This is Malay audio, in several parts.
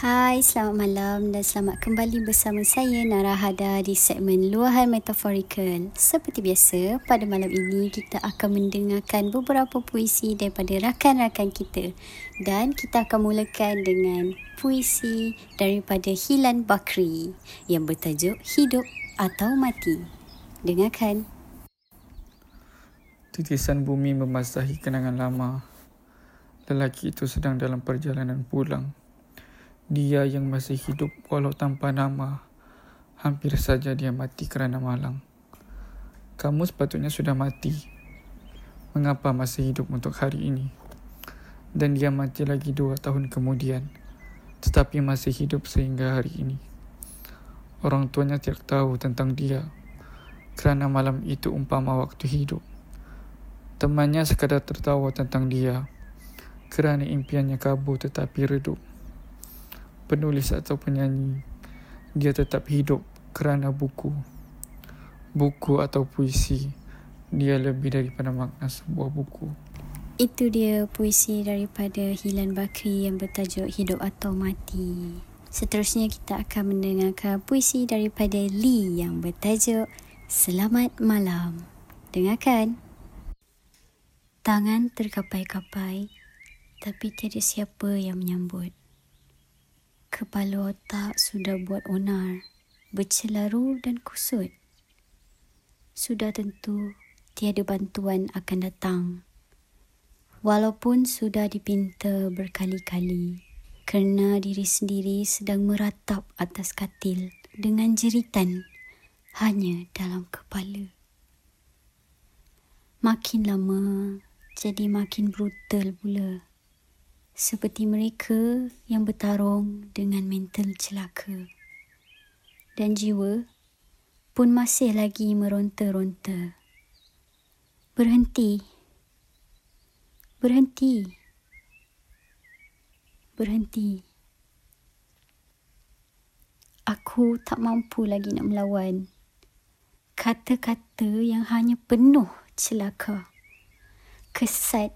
Hai, selamat malam dan selamat kembali bersama saya Nara Hada di segmen Luahan Metaforikal. Seperti biasa, pada malam ini kita akan mendengarkan beberapa puisi daripada rakan-rakan kita. Dan kita akan mulakan dengan puisi daripada Hilan Bakri yang bertajuk Hidup atau Mati. Dengarkan. Titisan bumi membasahi kenangan lama. Lelaki itu sedang dalam perjalanan pulang. Dia yang masih hidup walau tanpa nama, hampir saja dia mati kerana malang. Kamu sepatutnya sudah mati. Mengapa masih hidup untuk hari ini? Dan dia mati lagi dua tahun kemudian, tetapi masih hidup sehingga hari ini. Orang tuanya tidak tahu tentang dia, kerana malam itu umpama waktu hidup. Temannya sekadar tertawa tentang dia, kerana impiannya kabur tetapi redup penulis atau penyanyi, dia tetap hidup kerana buku. Buku atau puisi, dia lebih daripada makna sebuah buku. Itu dia puisi daripada Hilan Bakri yang bertajuk Hidup atau Mati. Seterusnya kita akan mendengarkan puisi daripada Lee yang bertajuk Selamat Malam. Dengarkan. Tangan terkapai-kapai tapi tiada siapa yang menyambut. Kepala otak sudah buat onar, bercelaru dan kusut. Sudah tentu tiada bantuan akan datang. Walaupun sudah dipinta berkali-kali kerana diri sendiri sedang meratap atas katil dengan jeritan hanya dalam kepala. Makin lama jadi makin brutal pula seperti mereka yang bertarung dengan mental celaka. Dan jiwa pun masih lagi meronta-ronta. Berhenti. Berhenti. Berhenti. Aku tak mampu lagi nak melawan. Kata-kata yang hanya penuh celaka. Kesat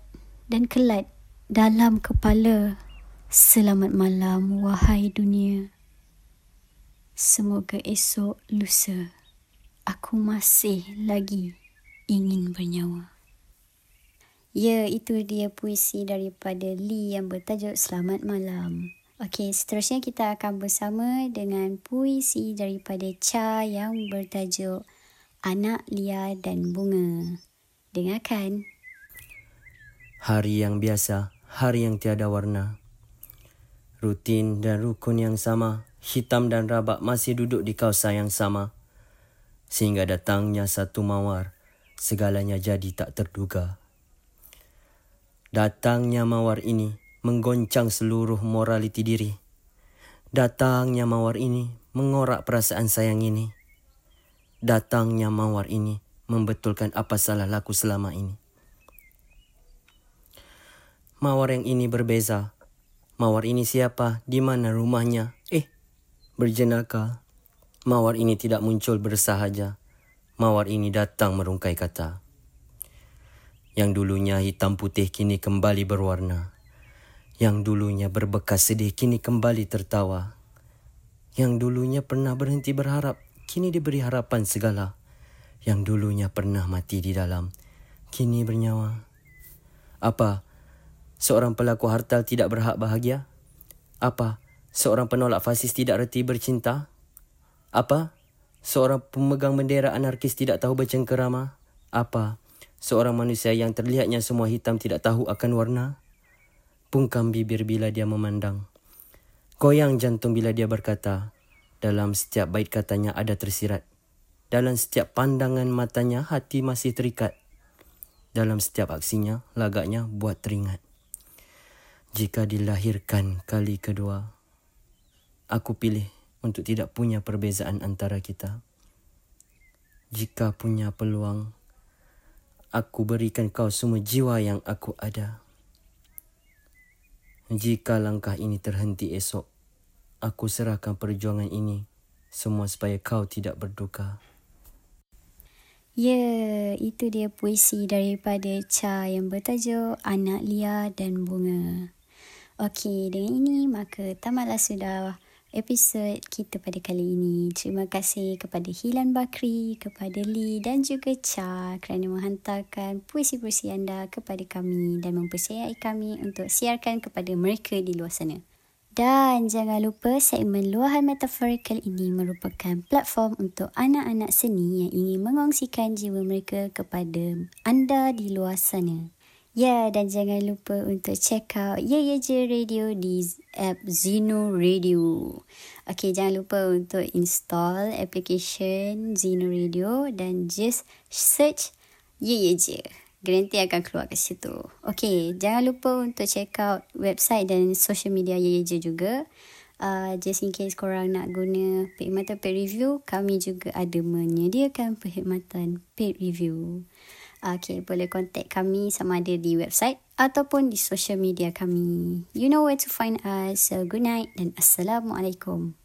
dan kelat dalam kepala. Selamat malam, wahai dunia. Semoga esok lusa aku masih lagi ingin bernyawa. Ya, itu dia puisi daripada Lee yang bertajuk Selamat Malam. Okey, seterusnya kita akan bersama dengan puisi daripada Cha yang bertajuk Anak Lia dan Bunga. Dengarkan. Hari yang biasa hari yang tiada warna. Rutin dan rukun yang sama, hitam dan rabak masih duduk di kawasan yang sama. Sehingga datangnya satu mawar, segalanya jadi tak terduga. Datangnya mawar ini menggoncang seluruh moraliti diri. Datangnya mawar ini mengorak perasaan sayang ini. Datangnya mawar ini membetulkan apa salah laku selama ini. Mawar yang ini berbeza. Mawar ini siapa? Di mana rumahnya? Eh, berjenaka. Mawar ini tidak muncul bersahaja. Mawar ini datang merungkai kata. Yang dulunya hitam putih kini kembali berwarna. Yang dulunya berbekas sedih kini kembali tertawa. Yang dulunya pernah berhenti berharap kini diberi harapan segala. Yang dulunya pernah mati di dalam kini bernyawa. Apa? Seorang pelaku harta tidak berhak bahagia? Apa? Seorang penolak fasis tidak reti bercinta? Apa? Seorang pemegang bendera anarkis tidak tahu bercengkerama? Apa? Seorang manusia yang terlihatnya semua hitam tidak tahu akan warna? Pungkam bibir bila dia memandang. Goyang jantung bila dia berkata. Dalam setiap bait katanya ada tersirat. Dalam setiap pandangan matanya hati masih terikat. Dalam setiap aksinya, lagaknya buat teringat. Jika dilahirkan kali kedua, aku pilih untuk tidak punya perbezaan antara kita. Jika punya peluang, aku berikan kau semua jiwa yang aku ada. Jika langkah ini terhenti esok, aku serahkan perjuangan ini semua supaya kau tidak berduka. Ya, yeah, itu dia puisi daripada Cha yang bertajuk Anak Lia dan Bunga. Okey, dengan ini maka tamatlah sudah episod kita pada kali ini. Terima kasih kepada Hilan Bakri, kepada Lee dan juga Cha kerana menghantarkan puisi-puisi anda kepada kami dan mempercayai kami untuk siarkan kepada mereka di luar sana. Dan jangan lupa segmen luahan metaforikal ini merupakan platform untuk anak-anak seni yang ingin mengongsikan jiwa mereka kepada anda di luar sana. Ya, dan jangan lupa untuk check out Ye Ye Je Radio di app Zeno Radio. Okay, jangan lupa untuk install application Zeno Radio dan just search Ye Ye Je. Garanti akan keluar ke situ. Okay, jangan lupa untuk check out website dan social media Ye Ye Je juga. Uh, just in case korang nak guna perkhidmatan paid review, kami juga ada menyediakan perkhidmatan paid review. Okay, boleh contact kami sama ada di website ataupun di social media kami. You know where to find us. So, good night dan Assalamualaikum.